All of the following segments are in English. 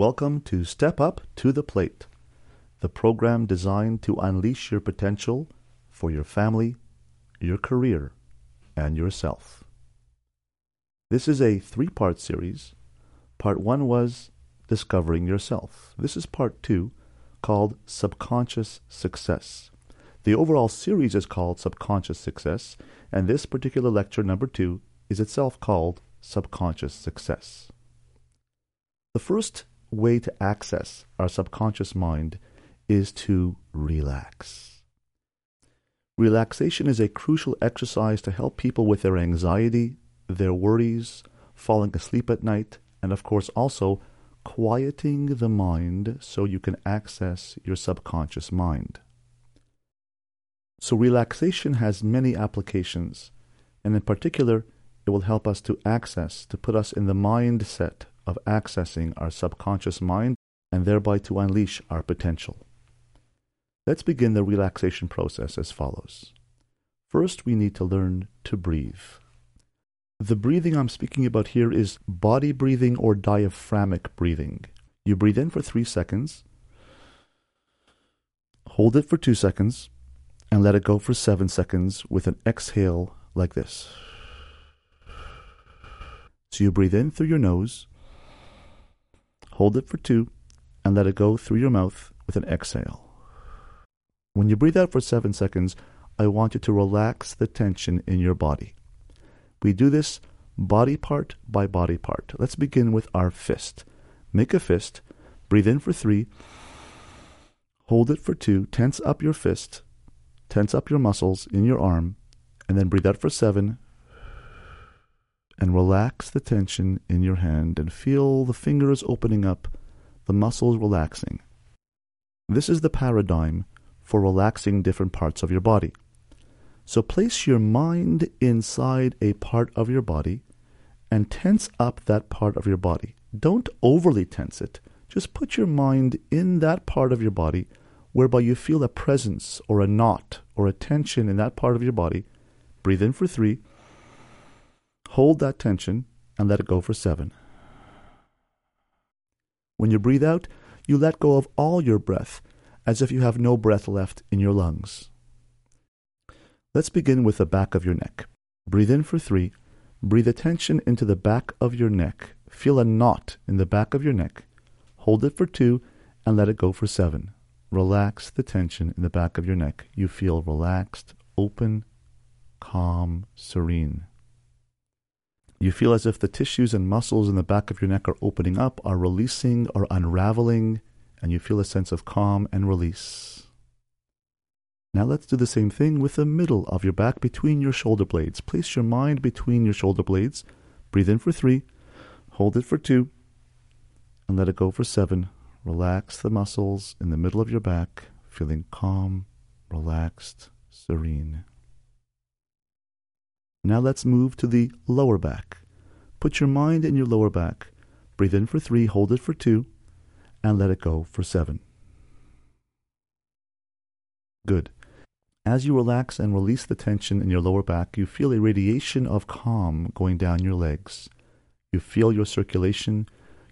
Welcome to Step Up to the Plate, the program designed to unleash your potential for your family, your career, and yourself. This is a three part series. Part one was Discovering Yourself. This is part two, called Subconscious Success. The overall series is called Subconscious Success, and this particular lecture, number two, is itself called Subconscious Success. The first way to access our subconscious mind is to relax. Relaxation is a crucial exercise to help people with their anxiety, their worries, falling asleep at night, and of course also quieting the mind so you can access your subconscious mind. So, relaxation has many applications, and in particular, it will help us to access, to put us in the mindset of accessing our subconscious mind and thereby to unleash our potential. Let's begin the relaxation process as follows. First, we need to learn to breathe. The breathing I'm speaking about here is body breathing or diaphragmic breathing. You breathe in for three seconds, hold it for two seconds, and let it go for seven seconds with an exhale like this. So you breathe in through your nose, hold it for two, and let it go through your mouth with an exhale. When you breathe out for seven seconds, I want you to relax the tension in your body. We do this body part by body part. Let's begin with our fist. Make a fist, breathe in for three, hold it for two, tense up your fist, tense up your muscles in your arm, and then breathe out for seven, and relax the tension in your hand and feel the fingers opening up, the muscles relaxing. This is the paradigm for relaxing different parts of your body. So place your mind inside a part of your body and tense up that part of your body. Don't overly tense it. Just put your mind in that part of your body whereby you feel a presence or a knot or a tension in that part of your body. Breathe in for three Hold that tension and let it go for seven. When you breathe out, you let go of all your breath as if you have no breath left in your lungs. Let's begin with the back of your neck. Breathe in for three. Breathe attention into the back of your neck. Feel a knot in the back of your neck. Hold it for two and let it go for seven. Relax the tension in the back of your neck. You feel relaxed, open, calm, serene. You feel as if the tissues and muscles in the back of your neck are opening up, are releasing, are unraveling, and you feel a sense of calm and release. Now let's do the same thing with the middle of your back between your shoulder blades. Place your mind between your shoulder blades. Breathe in for three, hold it for two, and let it go for seven. Relax the muscles in the middle of your back, feeling calm, relaxed, serene. Now let's move to the lower back. Put your mind in your lower back. Breathe in for three, hold it for two, and let it go for seven. Good. As you relax and release the tension in your lower back, you feel a radiation of calm going down your legs. You feel your circulation,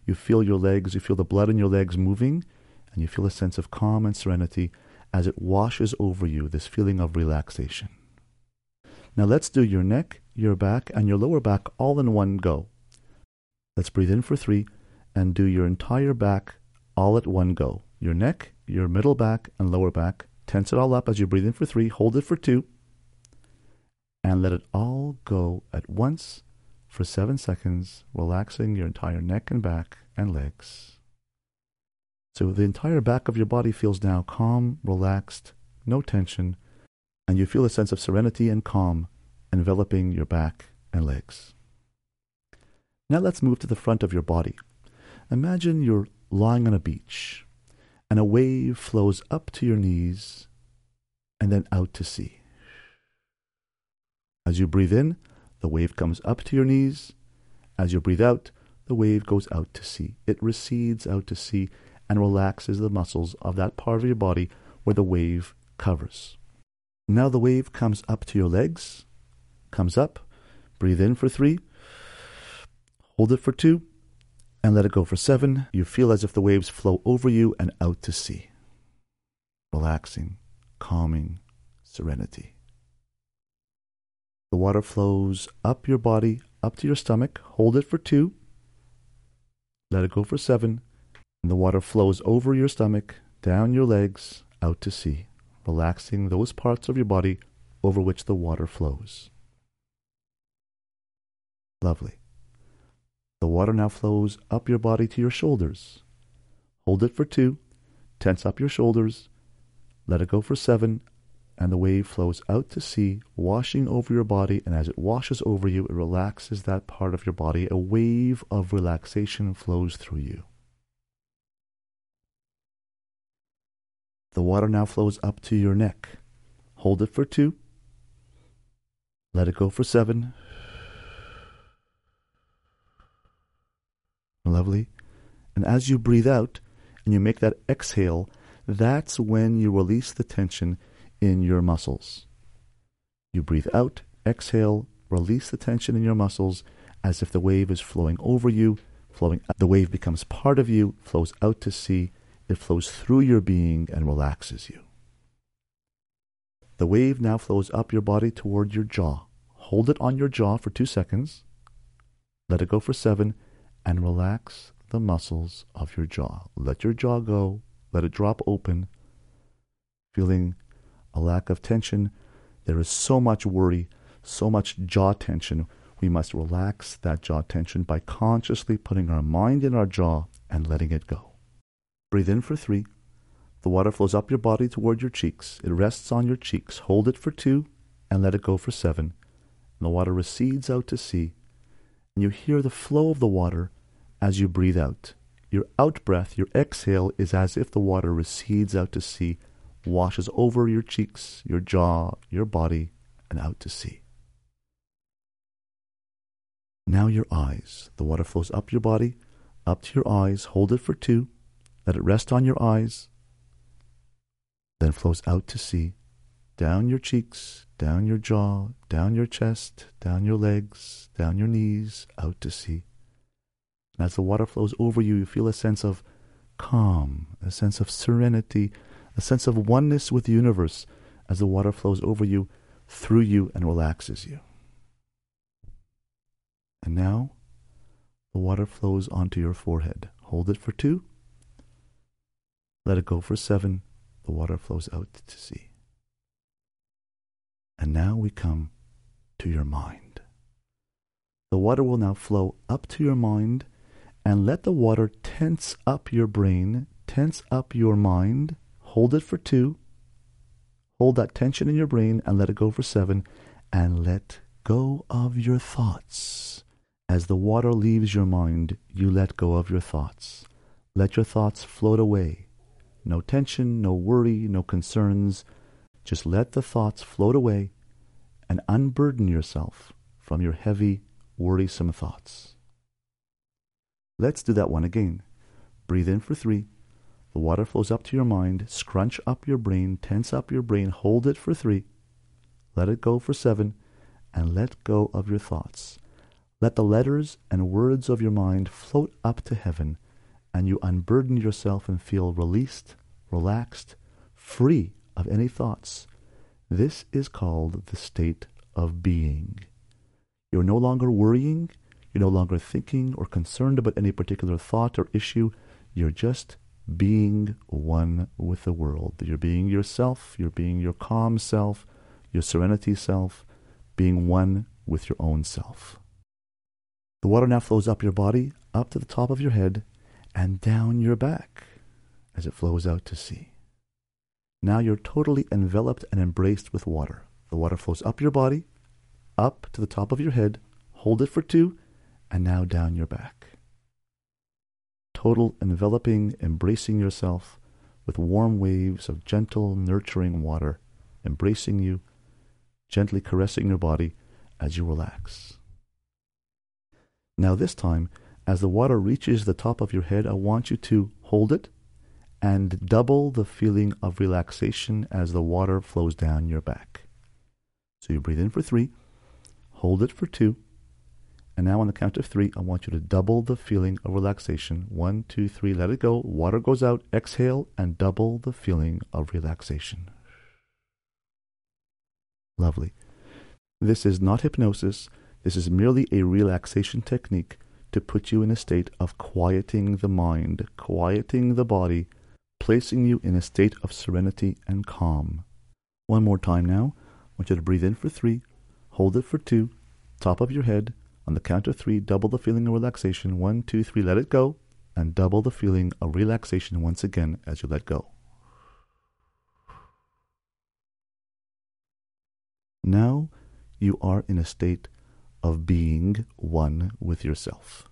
you feel your legs, you feel the blood in your legs moving, and you feel a sense of calm and serenity as it washes over you, this feeling of relaxation. Now let's do your neck, your back, and your lower back all in one go. Let's breathe in for three and do your entire back all at one go. Your neck, your middle back, and lower back. Tense it all up as you breathe in for three, hold it for two, and let it all go at once for seven seconds, relaxing your entire neck and back and legs. So the entire back of your body feels now calm, relaxed, no tension, and you feel a sense of serenity and calm enveloping your back and legs. Now let's move to the front of your body. Imagine you're lying on a beach and a wave flows up to your knees and then out to sea. As you breathe in, the wave comes up to your knees. As you breathe out, the wave goes out to sea. It recedes out to sea and relaxes the muscles of that part of your body where the wave covers. Now the wave comes up to your legs, comes up, breathe in for three, hold it for two, and let it go for seven. You feel as if the waves flow over you and out to sea. Relaxing, calming, serenity. The water flows up your body, up to your stomach. Hold it for two. Let it go for seven. And the water flows over your stomach, down your legs, out to sea, relaxing those parts of your body over which the water flows. Lovely. The water now flows up your body to your shoulders. Hold it for two. Tense up your shoulders. Let it go for seven. And the wave flows out to sea, washing over your body. And as it washes over you, it relaxes that part of your body. A wave of relaxation flows through you. The water now flows up to your neck. Hold it for two. Let it go for seven. Lovely. And as you breathe out and you make that exhale, that's when you release the tension in your muscles. You breathe out, exhale, release the tension in your muscles as if the wave is flowing over you, flowing the wave becomes part of you, flows out to sea, it flows through your being and relaxes you. The wave now flows up your body toward your jaw. Hold it on your jaw for two seconds. Let it go for seven and relax the muscles of your jaw. Let your jaw go. Let it drop open. Feeling a lack of tension. There is so much worry, so much jaw tension. We must relax that jaw tension by consciously putting our mind in our jaw and letting it go. Breathe in for three. The water flows up your body toward your cheeks. It rests on your cheeks. Hold it for two and let it go for seven. And the water recedes out to sea. And you hear the flow of the water as you breathe out. Your out breath, your exhale, is as if the water recedes out to sea, washes over your cheeks, your jaw, your body, and out to sea. Now your eyes. The water flows up your body, up to your eyes. Hold it for two. Let it rest on your eyes, then flows out to sea, down your cheeks, down your jaw, down your chest, down your legs, down your knees, out to sea. And as the water flows over you, you feel a sense of calm, a sense of serenity, a sense of oneness with the universe as the water flows over you, through you, and relaxes you. And now the water flows onto your forehead. Hold it for two. Let it go for seven. The water flows out to sea. And now we come to your mind. The water will now flow up to your mind and let the water tense up your brain, tense up your mind. Hold it for two. Hold that tension in your brain and let it go for seven. And let go of your thoughts. As the water leaves your mind, you let go of your thoughts. Let your thoughts float away no tension, no worry, no concerns. Just let the thoughts float away and unburden yourself from your heavy, worrisome thoughts. Let's do that one again. Breathe in for three. The water flows up to your mind. Scrunch up your brain, tense up your brain, hold it for three. Let it go for seven, and let go of your thoughts. Let the letters and words of your mind float up to heaven and you unburden yourself and feel released, relaxed, free of any thoughts. This is called the state of being. You're no longer worrying, you're no longer thinking or concerned about any particular thought or issue. You're just being one with the world. You're being yourself, you're being your calm self, your serenity self, being one with your own self. The water now flows up your body, up to the top of your head, and down your back as it flows out to sea. Now you're totally enveloped and embraced with water. The water flows up your body, up to the top of your head, hold it for two, and now down your back. Total enveloping, embracing yourself with warm waves of gentle, nurturing water, embracing you, gently caressing your body as you relax. Now, this time, as the water reaches the top of your head, I want you to hold it and double the feeling of relaxation as the water flows down your back. So you breathe in for three, hold it for two, And now on the count of three, I want you to double the feeling of relaxation. One, two, three, let it go. Water goes out, exhale, and double the feeling of relaxation. Lovely. This is not hypnosis. This is merely a relaxation technique to put you in a state of quieting the mind, quieting the body, placing you in a state of serenity and calm. One more time now. I want you to breathe in for three, hold it for two, top of your head, on the count of three, double the feeling of relaxation. One, two, three, let it go. And double the feeling of relaxation once again as you let go. Now you are in a state of being one with yourself.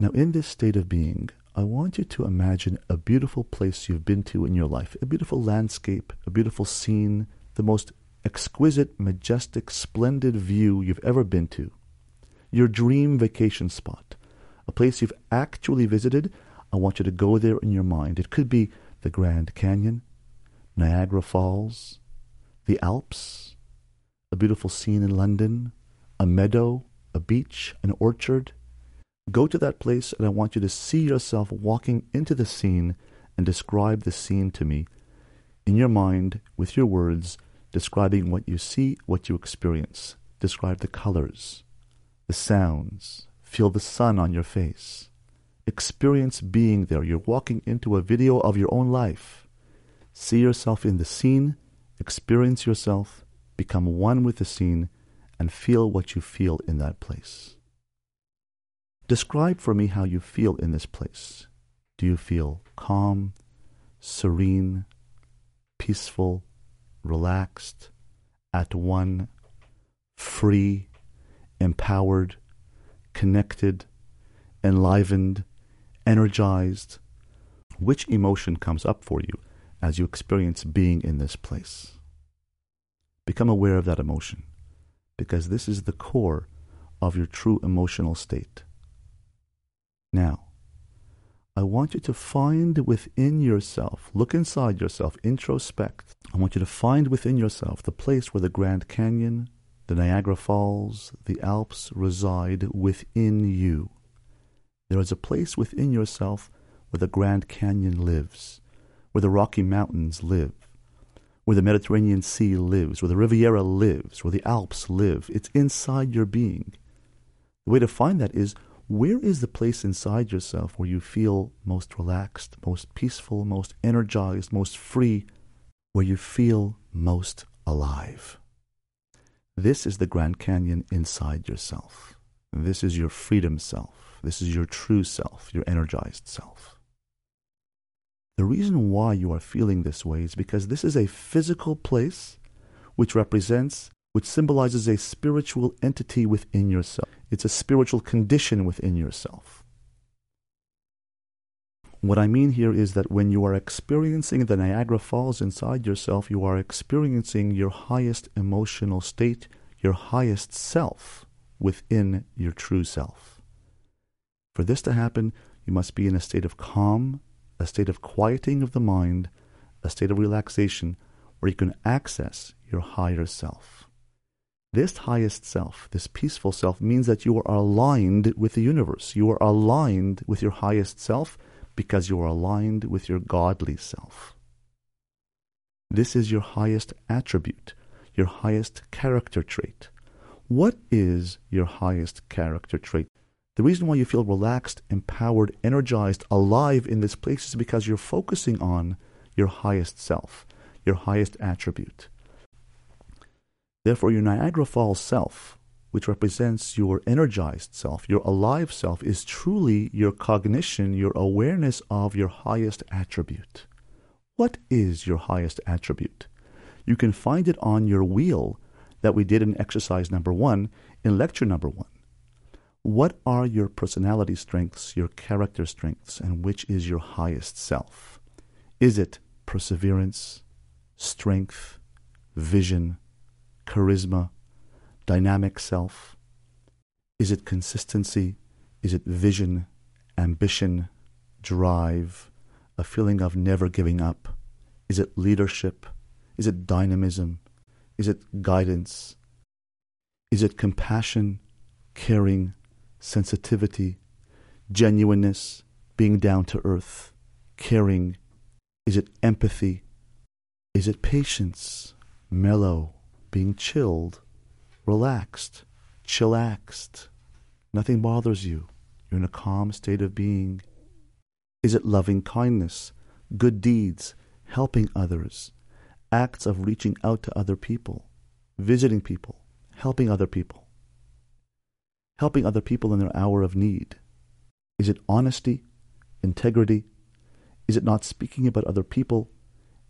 Now, in this state of being, I want you to imagine a beautiful place you've been to in your life, a beautiful landscape, a beautiful scene, the most exquisite, majestic, splendid view you've ever been to, your dream vacation spot, a place you've actually visited, I want you to go there in your mind. It could be the Grand Canyon, Niagara Falls, the Alps, a beautiful scene in London, a meadow, a beach, an orchard. Go to that place and I want you to see yourself walking into the scene and describe the scene to me in your mind with your words describing what you see, what you experience. Describe the colors, the sounds, feel the sun on your face. Experience being there. You're walking into a video of your own life. See yourself in the scene, experience yourself, become one with the scene, and feel what you feel in that place. Describe for me how you feel in this place. Do you feel calm, serene, peaceful, relaxed, at one, free, empowered, connected, enlivened, energized? Which emotion comes up for you as you experience being in this place? Become aware of that emotion because this is the core of your true emotional state. Now, I want you to find within yourself, look inside yourself, introspect. I want you to find within yourself the place where the Grand Canyon, the Niagara Falls, the Alps reside within you. There is a place within yourself where the Grand Canyon lives, where the Rocky Mountains live, where the Mediterranean Sea lives, where the Riviera lives, where the Alps live. It's inside your being. The way to find that is where is the place inside yourself where you feel most relaxed, most peaceful, most energized, most free, where you feel most alive? This is the Grand Canyon inside yourself. This is your freedom self. This is your true self, your energized self. The reason why you are feeling this way is because this is a physical place which represents which symbolizes a spiritual entity within yourself. It's a spiritual condition within yourself. What I mean here is that when you are experiencing the Niagara Falls inside yourself, you are experiencing your highest emotional state, your highest self within your true self. For this to happen, you must be in a state of calm, a state of quieting of the mind, a state of relaxation where you can access your higher self. This highest self, this peaceful self, means that you are aligned with the universe. You are aligned with your highest self because you are aligned with your godly self. This is your highest attribute, your highest character trait. What is your highest character trait? The reason why you feel relaxed, empowered, energized, alive in this place is because you're focusing on your highest self, your highest attribute. Therefore, your Niagara Falls self, which represents your energized self, your alive self, is truly your cognition, your awareness of your highest attribute. What is your highest attribute? You can find it on your wheel that we did in exercise number one in lecture number one. What are your personality strengths, your character strengths, and which is your highest self? Is it perseverance, strength, vision, charisma, dynamic self? Is it consistency? Is it vision, ambition, drive, a feeling of never giving up? Is it leadership? Is it dynamism? Is it guidance? Is it compassion, caring, sensitivity, genuineness, being down to earth, caring? Is it empathy? Is it patience, mellow, being chilled, relaxed, chillaxed? Nothing bothers you. You're in a calm state of being. Is it loving kindness, good deeds, helping others, acts of reaching out to other people, visiting people, helping other people, helping other people in their hour of need? Is it honesty, integrity? Is it not speaking about other people?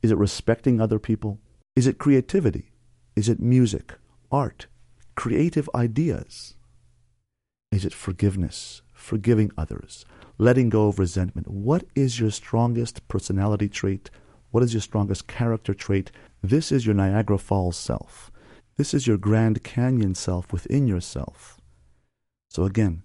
Is it respecting other people? Is it creativity? Is it music, art, creative ideas? Is it forgiveness, forgiving others, letting go of resentment? What is your strongest personality trait? What is your strongest character trait? This is your Niagara Falls self. This is your Grand Canyon self within yourself. So again,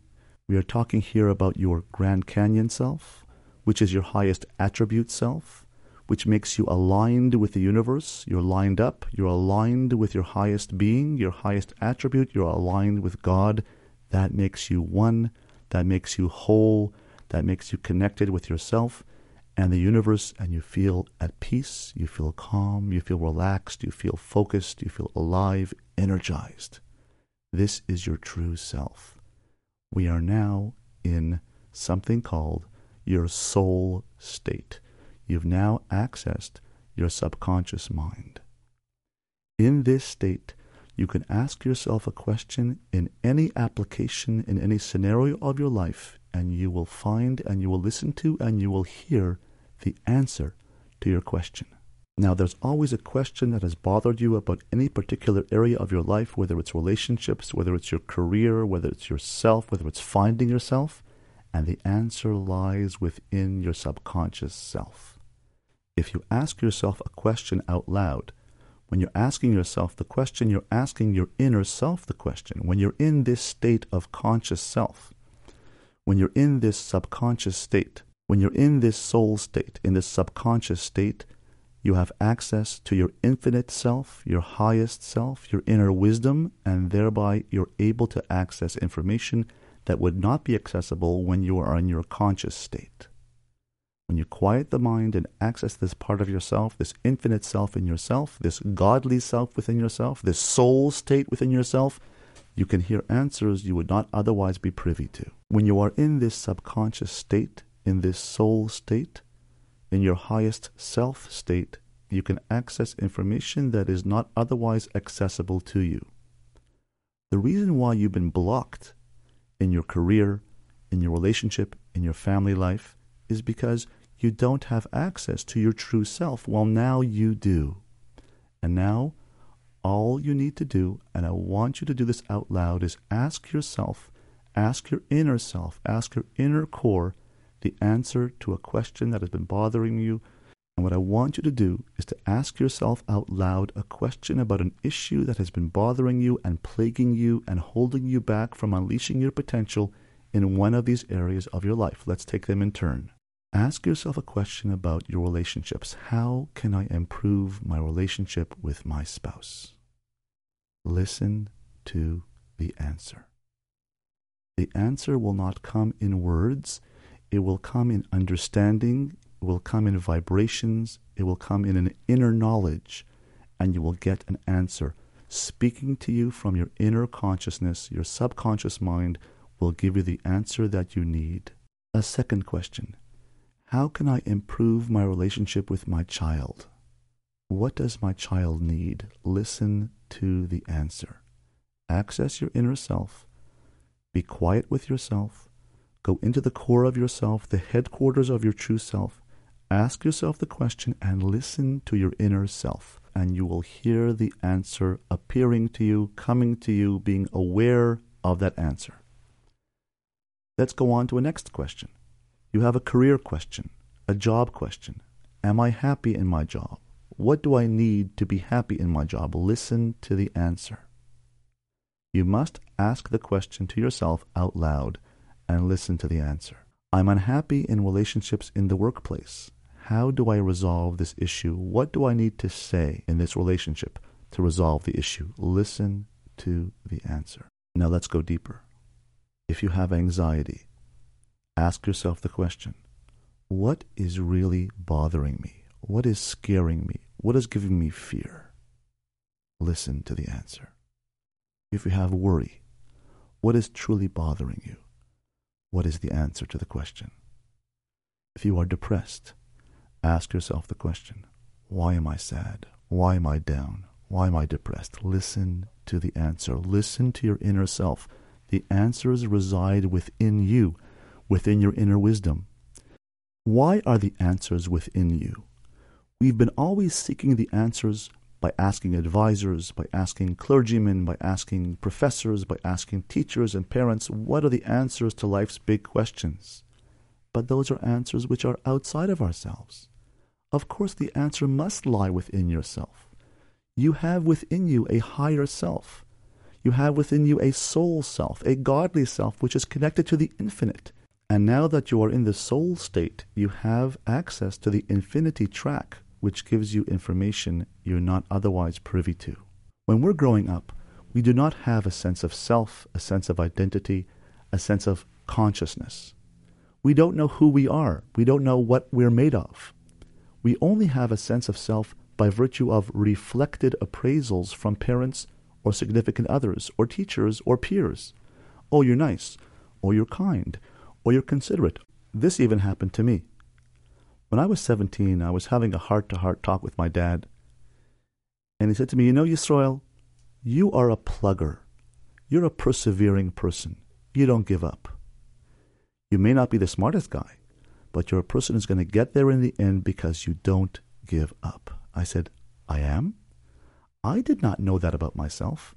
we are talking here about your Grand Canyon self, which is your highest attribute self, which makes you aligned with the universe. You're lined up. You're aligned with your highest being, your highest attribute. You're aligned with God. That makes you one. That makes you whole. That makes you connected with yourself and the universe, and you feel at peace. You feel calm. You feel relaxed. You feel focused. You feel alive, energized. This is your true self. We are now in something called your soul state. You've now accessed your subconscious mind. In this state, you can ask yourself a question in any application, in any scenario of your life, and you will find and you will listen to and you will hear the answer to your question. Now, there's always a question that has bothered you about any particular area of your life, whether it's relationships, whether it's your career, whether it's yourself, whether it's finding yourself, and the answer lies within your subconscious self. If you ask yourself a question out loud, when you're asking yourself the question, you're asking your inner self the question. When you're in this state of conscious self, when you're in this subconscious state, when you're in this soul state, in this subconscious state, you have access to your infinite self, your highest self, your inner wisdom, and thereby you're able to access information that would not be accessible when you are in your conscious state. When you quiet the mind and access this part of yourself, this infinite self in yourself, this godly self within yourself, this soul state within yourself, you can hear answers you would not otherwise be privy to. When you are in this subconscious state, in this soul state, in your highest self state, you can access information that is not otherwise accessible to you. The reason why you've been blocked in your career, in your relationship, in your family life, is because you don't have access to your true self. Well, now you do. And now, all you need to do, and I want you to do this out loud, is ask yourself, ask your inner self, ask your inner core the answer to a question that has been bothering you. And what I want you to do is to ask yourself out loud a question about an issue that has been bothering you and plaguing you and holding you back from unleashing your potential in one of these areas of your life. Let's take them in turn. Ask yourself a question about your relationships. How can I improve my relationship with my spouse? Listen to the answer. The answer will not come in words, it will come in understanding, it will come in vibrations, it will come in an inner knowledge, and you will get an answer. Speaking to you from your inner consciousness, your subconscious mind will give you the answer that you need. A second question how can I improve my relationship with my child? What does my child need? Listen to the answer. Access your inner self. Be quiet with yourself. Go into the core of yourself, the headquarters of your true self. Ask yourself the question and listen to your inner self. And you will hear the answer appearing to you, coming to you, being aware of that answer. Let's go on to a next question. You have a career question, a job question. Am I happy in my job? What do I need to be happy in my job? Listen to the answer. You must ask the question to yourself out loud and listen to the answer. I'm unhappy in relationships in the workplace. How do I resolve this issue? What do I need to say in this relationship to resolve the issue? Listen to the answer. Now let's go deeper. If you have anxiety, ask yourself the question what is really bothering me? What is scaring me? What is giving me fear? Listen to the answer. If you have worry, what is truly bothering you? What is the answer to the question? If you are depressed, ask yourself the question why am I sad? Why am I down? Why am I depressed? Listen to the answer. Listen to your inner self. The answers reside within you, within your inner wisdom. Why are the answers within you? We've been always seeking the answers by asking advisors, by asking clergymen, by asking professors, by asking teachers and parents, what are the answers to life's big questions? But those are answers which are outside of ourselves. Of course, the answer must lie within yourself. You have within you a higher self. You have within you a soul self, a godly self, which is connected to the infinite. And now that you are in the soul state, you have access to the infinity track, which gives you information you're not otherwise privy to. When we're growing up, we do not have a sense of self, a sense of identity, a sense of consciousness. We don't know who we are. We don't know what we're made of. We only have a sense of self by virtue of reflected appraisals from parents or significant others or teachers or peers. Oh, you're nice, or you're kind, or you're considerate. This even happened to me. When I was 17, I was having a heart to heart talk with my dad. And he said to me, You know, Yisrael, you are a plugger. You're a persevering person. You don't give up. You may not be the smartest guy, but you're a person who's going to get there in the end because you don't give up. I said, I am? I did not know that about myself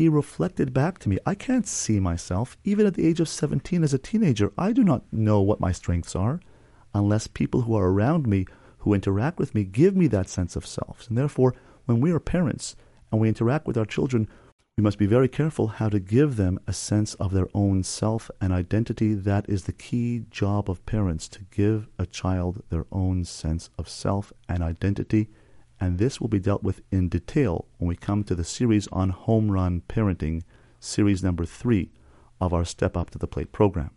he reflected back to me. I can't see myself. Even at the age of 17 as a teenager, I do not know what my strengths are unless people who are around me, who interact with me, give me that sense of self. And therefore, when we are parents and we interact with our children, we must be very careful how to give them a sense of their own self and identity. That is the key job of parents to give a child their own sense of self and identity and this will be dealt with in detail when we come to the series on home run parenting, series number three of our Step Up to the Plate program.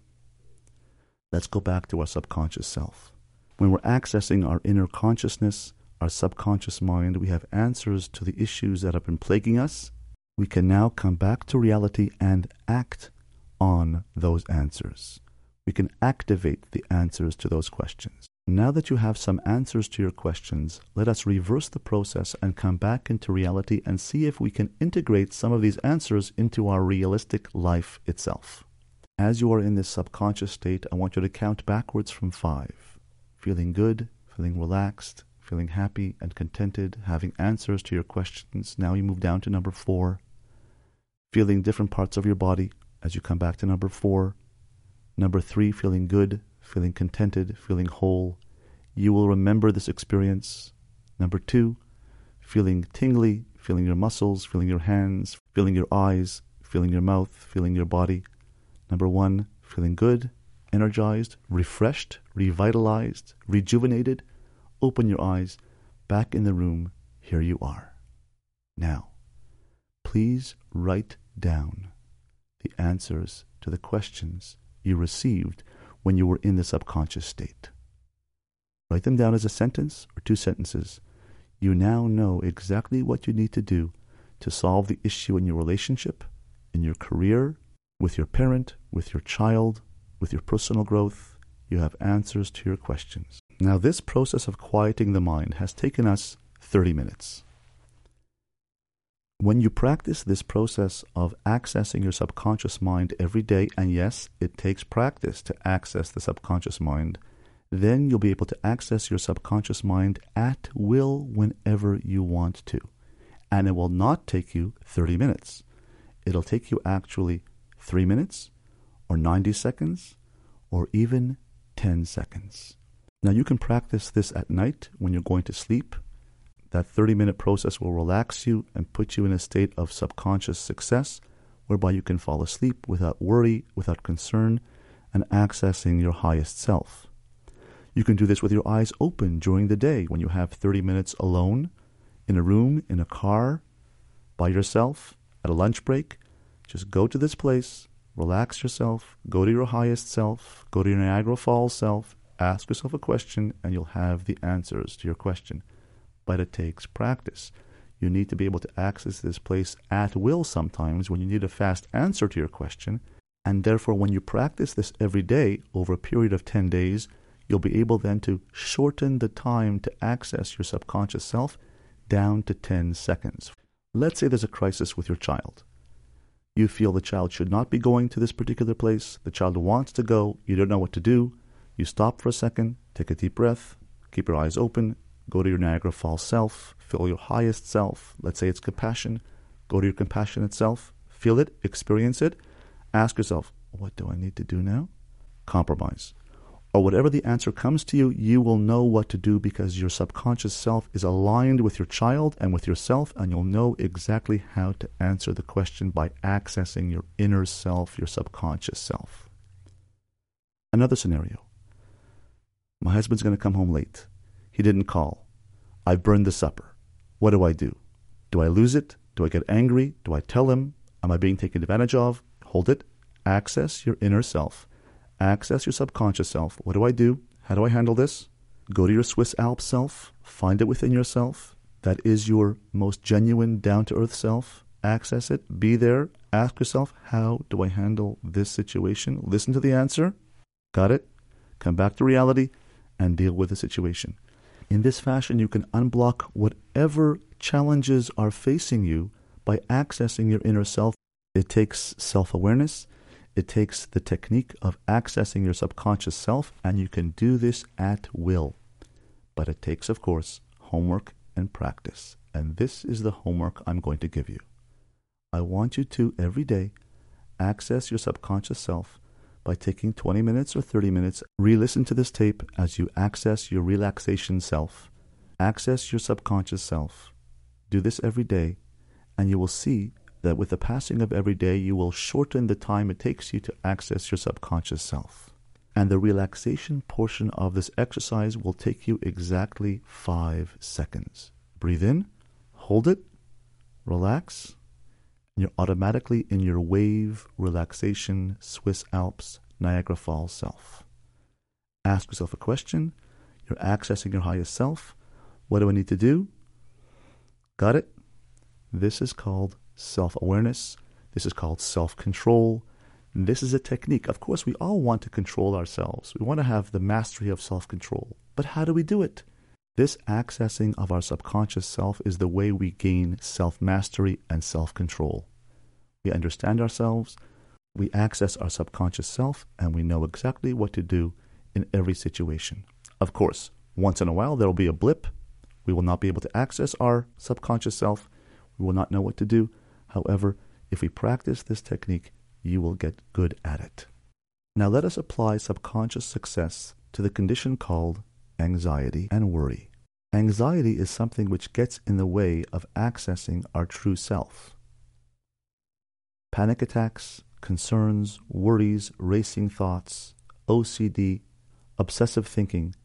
Let's go back to our subconscious self. When we're accessing our inner consciousness, our subconscious mind, we have answers to the issues that have been plaguing us. We can now come back to reality and act on those answers. We can activate the answers to those questions. Now that you have some answers to your questions, let us reverse the process and come back into reality and see if we can integrate some of these answers into our realistic life itself. As you are in this subconscious state, I want you to count backwards from five. Feeling good, feeling relaxed, feeling happy and contented, having answers to your questions. Now you move down to number four. Feeling different parts of your body as you come back to number four. Number three, feeling good, feeling contented, feeling whole. You will remember this experience. Number two, feeling tingly, feeling your muscles, feeling your hands, feeling your eyes, feeling your mouth, feeling your body. Number one, feeling good, energized, refreshed, revitalized, rejuvenated. Open your eyes. Back in the room. Here you are. Now, please write down the answers to the questions you received when you were in the subconscious state. Write them down as a sentence or two sentences. You now know exactly what you need to do to solve the issue in your relationship, in your career, with your parent, with your child, with your personal growth. You have answers to your questions. Now, this process of quieting the mind has taken us 30 minutes. When you practice this process of accessing your subconscious mind every day, and yes, it takes practice to access the subconscious mind, then you'll be able to access your subconscious mind at will whenever you want to. And it will not take you 30 minutes. It'll take you actually 3 minutes, or 90 seconds, or even 10 seconds. Now, you can practice this at night when you're going to sleep that 30 minute process will relax you and put you in a state of subconscious success whereby you can fall asleep without worry, without concern, and accessing your highest self. You can do this with your eyes open during the day when you have 30 minutes alone, in a room, in a car, by yourself, at a lunch break, just go to this place, relax yourself, go to your highest self, go to your Niagara Falls self, ask yourself a question, and you'll have the answers to your question. But it takes practice. You need to be able to access this place at will sometimes when you need a fast answer to your question. And therefore, when you practice this every day over a period of 10 days, you'll be able then to shorten the time to access your subconscious self down to 10 seconds. Let's say there's a crisis with your child. You feel the child should not be going to this particular place. The child wants to go. You don't know what to do. You stop for a second, take a deep breath, keep your eyes open, go to your Niagara Falls self, feel your highest self. Let's say it's compassion. Go to your compassionate self, feel it, experience it. Ask yourself, what do I need to do now? Compromise or whatever the answer comes to you, you will know what to do because your subconscious self is aligned with your child and with yourself, and you'll know exactly how to answer the question by accessing your inner self, your subconscious self. Another scenario My husband's going to come home late. He didn't call. I've burned the supper. What do I do? Do I lose it? Do I get angry? Do I tell him? Am I being taken advantage of? Hold it. Access your inner self Access your subconscious self. What do I do? How do I handle this? Go to your Swiss Alps self, find it within yourself. That is your most genuine, down to earth self. Access it, be there, ask yourself, how do I handle this situation? Listen to the answer. Got it? Come back to reality and deal with the situation. In this fashion, you can unblock whatever challenges are facing you by accessing your inner self. It takes self awareness, it takes the technique of accessing your subconscious self, and you can do this at will. But it takes, of course, homework and practice. And this is the homework I'm going to give you. I want you to, every day, access your subconscious self by taking 20 minutes or 30 minutes. Re listen to this tape as you access your relaxation self. Access your subconscious self. Do this every day, and you will see that with the passing of every day, you will shorten the time it takes you to access your subconscious self. And the relaxation portion of this exercise will take you exactly five seconds. Breathe in, hold it, relax, and you're automatically in your wave relaxation Swiss Alps Niagara Falls self. Ask yourself a question. You're accessing your highest self. What do I need to do? Got it? This is called self awareness. This is called self control. This is a technique. Of course, we all want to control ourselves. We want to have the mastery of self control. But how do we do it? This accessing of our subconscious self is the way we gain self mastery and self control. We understand ourselves, we access our subconscious self, and we know exactly what to do in every situation. Of course, once in a while there will be a blip. We will not be able to access our subconscious self. We will not know what to do. However, if we practice this technique, you will get good at it. Now let us apply subconscious success to the condition called anxiety and worry. Anxiety is something which gets in the way of accessing our true self. Panic attacks, concerns, worries, racing thoughts, OCD, obsessive thinking,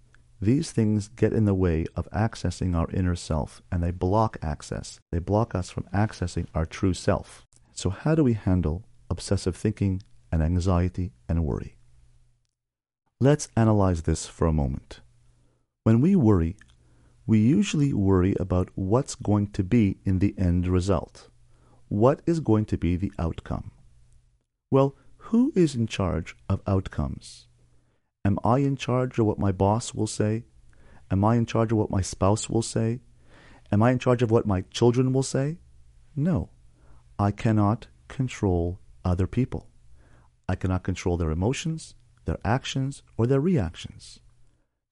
these things get in the way of accessing our inner self and they block access. They block us from accessing our true self. So, how do we handle obsessive thinking and anxiety and worry? Let's analyze this for a moment. When we worry, we usually worry about what's going to be in the end result. What is going to be the outcome? Well, who is in charge of outcomes? Am I in charge of what my boss will say? Am I in charge of what my spouse will say? Am I in charge of what my children will say? No. I cannot control other people. I cannot control their emotions, their actions, or their reactions.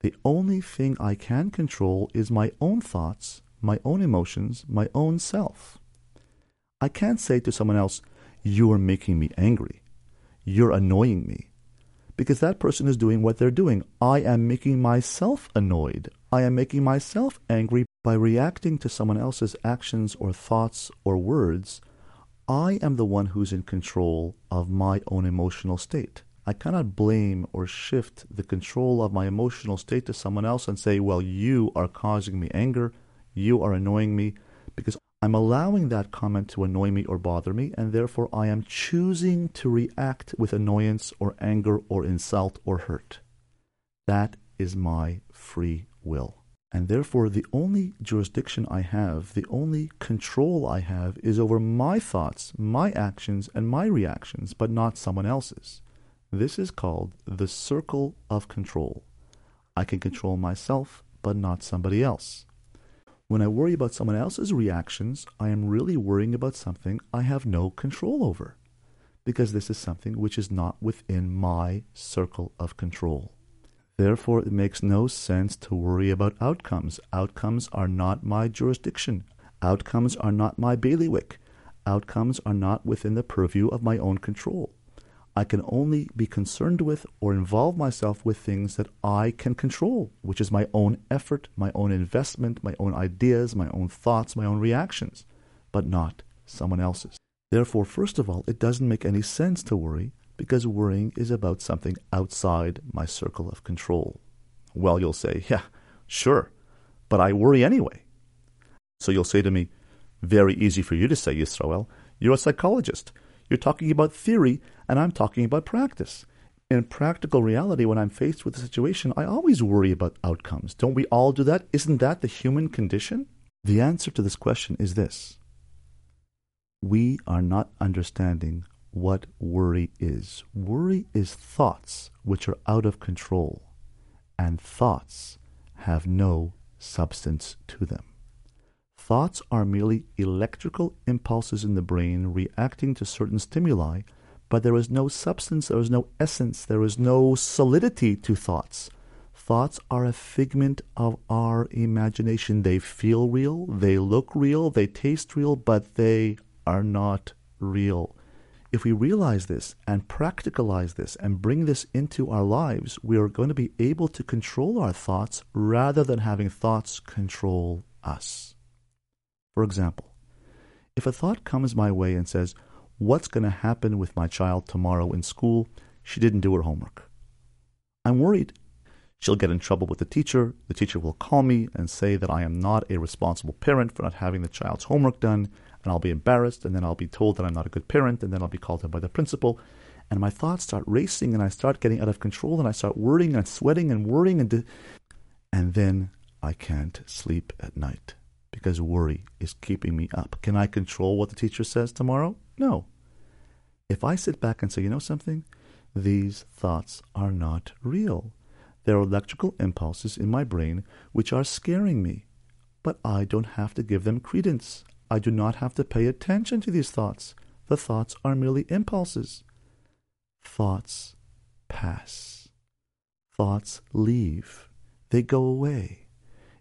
The only thing I can control is my own thoughts, my own emotions, my own self. I can't say to someone else, You're making me angry. You're annoying me because that person is doing what they're doing. I am making myself annoyed. I am making myself angry by reacting to someone else's actions or thoughts or words. I am the one who's in control of my own emotional state. I cannot blame or shift the control of my emotional state to someone else and say, well, you are causing me anger, you are annoying me, because I'm allowing that comment to annoy me or bother me, and therefore I am choosing to react with annoyance or anger or insult or hurt. That is my free will. And therefore, the only jurisdiction I have, the only control I have, is over my thoughts, my actions, and my reactions, but not someone else's. This is called the circle of control. I can control myself, but not somebody else. When I worry about someone else's reactions, I am really worrying about something I have no control over, because this is something which is not within my circle of control. Therefore, it makes no sense to worry about outcomes. Outcomes are not my jurisdiction. Outcomes are not my bailiwick. Outcomes are not within the purview of my own control. I can only be concerned with or involve myself with things that I can control, which is my own effort, my own investment, my own ideas, my own thoughts, my own reactions, but not someone else's. Therefore, first of all, it doesn't make any sense to worry because worrying is about something outside my circle of control. Well, you'll say, yeah, sure, but I worry anyway. So you'll say to me, very easy for you to say, Yisrael, you're a psychologist. You're talking about theory, and I'm talking about practice. In practical reality, when I'm faced with a situation, I always worry about outcomes. Don't we all do that? Isn't that the human condition? The answer to this question is this We are not understanding what worry is. Worry is thoughts which are out of control, and thoughts have no substance to them. Thoughts are merely electrical impulses in the brain reacting to certain stimuli, but there is no substance, there is no essence, there is no solidity to thoughts. Thoughts are a figment of our imagination. They feel real, they look real, they taste real, but they are not real. If we realize this and practicalize this and bring this into our lives, we are going to be able to control our thoughts rather than having thoughts control us. For example, if a thought comes my way and says, What's going to happen with my child tomorrow in school? She didn't do her homework. I'm worried. She'll get in trouble with the teacher. The teacher will call me and say that I am not a responsible parent for not having the child's homework done, and I'll be embarrassed, and then I'll be told that I'm not a good parent, and then I'll be called in by the principal. And my thoughts start racing, and I start getting out of control, and I start worrying and sweating and worrying, and, de- and then I can't sleep at night because worry is keeping me up. Can I control what the teacher says tomorrow? No. If I sit back and say, you know something? These thoughts are not real. There are electrical impulses in my brain which are scaring me, but I don't have to give them credence. I do not have to pay attention to these thoughts. The thoughts are merely impulses. Thoughts pass. Thoughts leave. They go away.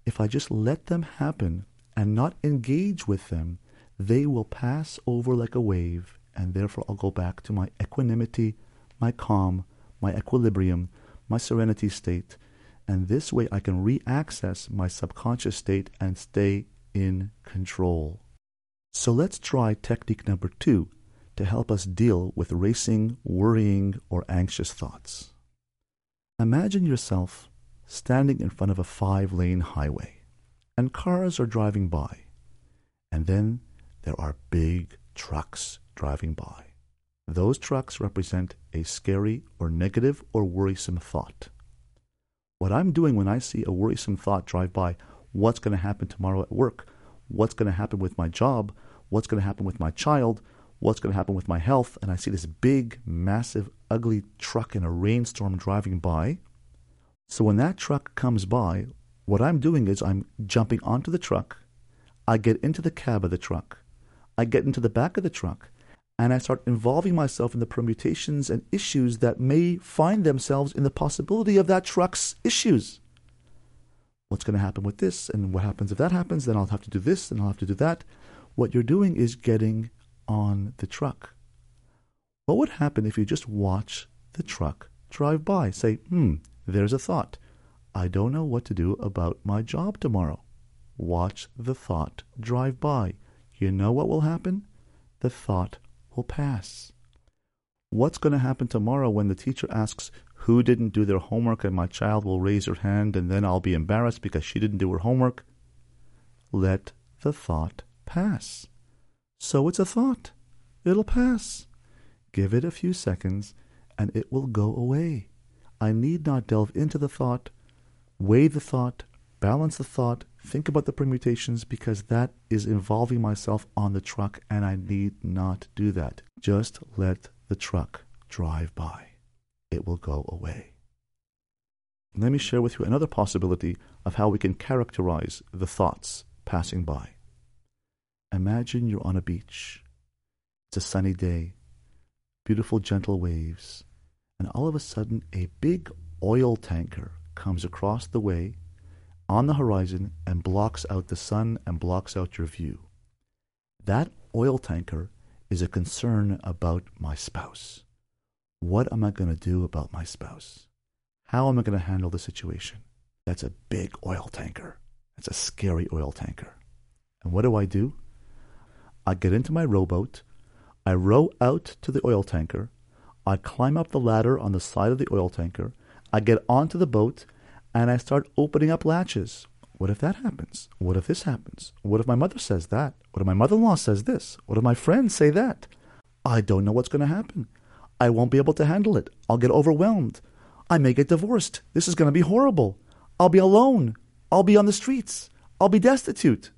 If I just let them happen, and not engage with them, they will pass over like a wave, and therefore I'll go back to my equanimity, my calm, my equilibrium, my serenity state, and this way I can re-access my subconscious state and stay in control. So let's try technique number two to help us deal with racing, worrying, or anxious thoughts. Imagine yourself standing in front of a five lane highway and cars are driving by. And then there are big trucks driving by. Those trucks represent a scary or negative or worrisome thought. What I'm doing when I see a worrisome thought drive by, what's going to happen tomorrow at work? What's going to happen with my job? What's going to happen with my child? What's going to happen with my health? And I see this big, massive, ugly truck in a rainstorm driving by. So when that truck comes by, what I'm doing is I'm jumping onto the truck. I get into the cab of the truck. I get into the back of the truck. And I start involving myself in the permutations and issues that may find themselves in the possibility of that truck's issues. What's going to happen with this? And what happens if that happens? Then I'll have to do this and I'll have to do that. What you're doing is getting on the truck. What would happen if you just watch the truck drive by? Say, hmm, there's a thought. I don't know what to do about my job tomorrow. Watch the thought drive by. You know what will happen? The thought will pass. What's going to happen tomorrow when the teacher asks who didn't do their homework and my child will raise her hand and then I'll be embarrassed because she didn't do her homework? Let the thought pass. So it's a thought. It'll pass. Give it a few seconds and it will go away. I need not delve into the thought, weigh the thought, balance the thought, think about the permutations because that is involving myself on the truck and I need not do that. Just let the truck drive by. It will go away. Let me share with you another possibility of how we can characterize the thoughts passing by. Imagine you're on a beach. It's a sunny day, beautiful gentle waves, and all of a sudden a big oil tanker comes across the way on the horizon and blocks out the sun and blocks out your view. That oil tanker is a concern about my spouse. What am I going to do about my spouse? How am I going to handle the situation? That's a big oil tanker. That's a scary oil tanker. And what do I do? I get into my rowboat. I row out to the oil tanker. I climb up the ladder on the side of the oil tanker. I get onto the boat and I start opening up latches. What if that happens? What if this happens? What if my mother says that? What if my mother in law says this? What if my friends say that? I don't know what's going to happen. I won't be able to handle it. I'll get overwhelmed. I may get divorced. This is going to be horrible. I'll be alone. I'll be on the streets. I'll be destitute.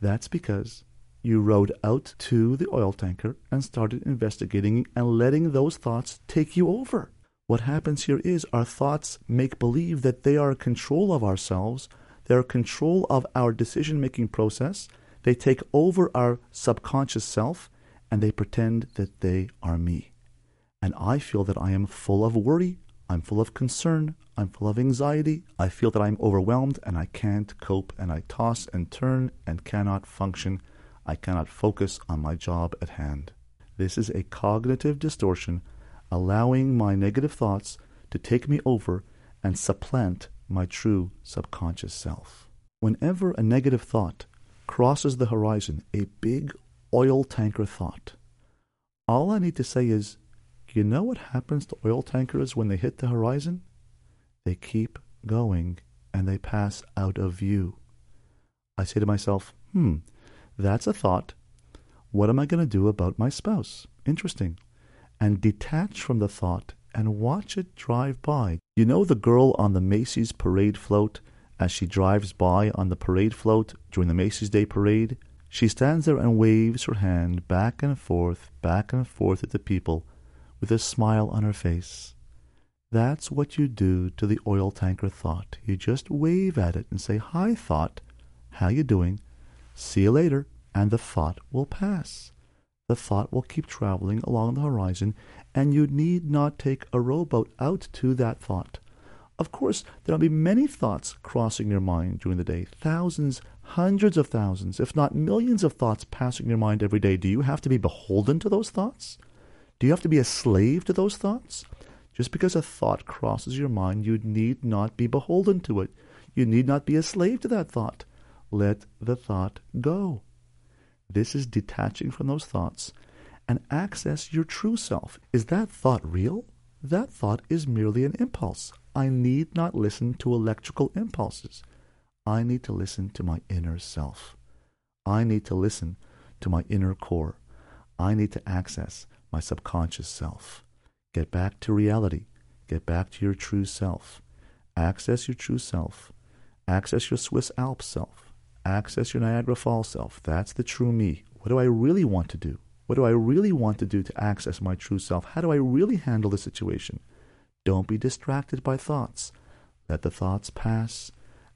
That's because you rowed out to the oil tanker and started investigating and letting those thoughts take you over. What happens here is our thoughts make believe that they are control of ourselves, they're control of our decision making process, they take over our subconscious self, and they pretend that they are me. And I feel that I am full of worry, I'm full of concern, I'm full of anxiety, I feel that I'm overwhelmed and I can't cope, and I toss and turn and cannot function. I cannot focus on my job at hand. This is a cognitive distortion, allowing my negative thoughts to take me over and supplant my true subconscious self. Whenever a negative thought crosses the horizon, a big oil tanker thought, all I need to say is, you know what happens to oil tankers when they hit the horizon? They keep going and they pass out of view. I say to myself, hmm, that's a thought. What am I going to do about my spouse? Interesting. And detach from the thought and watch it drive by. You know the girl on the Macy's parade float as she drives by on the parade float during the Macy's Day Parade? She stands there and waves her hand back and forth, back and forth at the people with a smile on her face. That's what you do to the oil tanker thought. You just wave at it and say, Hi, thought. How you doing? See you later, and the thought will pass. The thought will keep traveling along the horizon, and you need not take a rowboat out to that thought. Of course, there will be many thoughts crossing your mind during the day, thousands, hundreds of thousands, if not millions of thoughts passing your mind every day. Do you have to be beholden to those thoughts? Do you have to be a slave to those thoughts? Just because a thought crosses your mind, you need not be beholden to it. You need not be a slave to that thought let the thought go. This is detaching from those thoughts and access your true self. Is that thought real? That thought is merely an impulse. I need not listen to electrical impulses. I need to listen to my inner self. I need to listen to my inner core. I need to access my subconscious self. Get back to reality. Get back to your true self. Access your true self. Access your Swiss Alps self access your Niagara Falls self. That's the true me. What do I really want to do? What do I really want to do to access my true self? How do I really handle the situation? Don't be distracted by thoughts. Let the thoughts pass.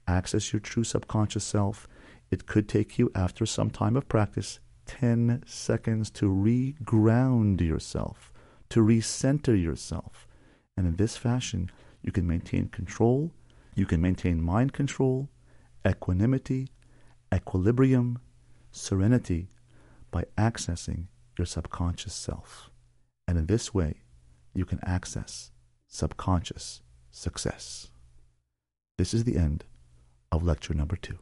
Access your true subconscious self. It could take you, after some time of practice, 10 seconds to reground yourself, to recenter yourself. And in this fashion, you can maintain control, you can maintain mind control, equanimity, equilibrium, serenity by accessing your subconscious self. And in this way, you can access subconscious success. This is the end of lecture number two.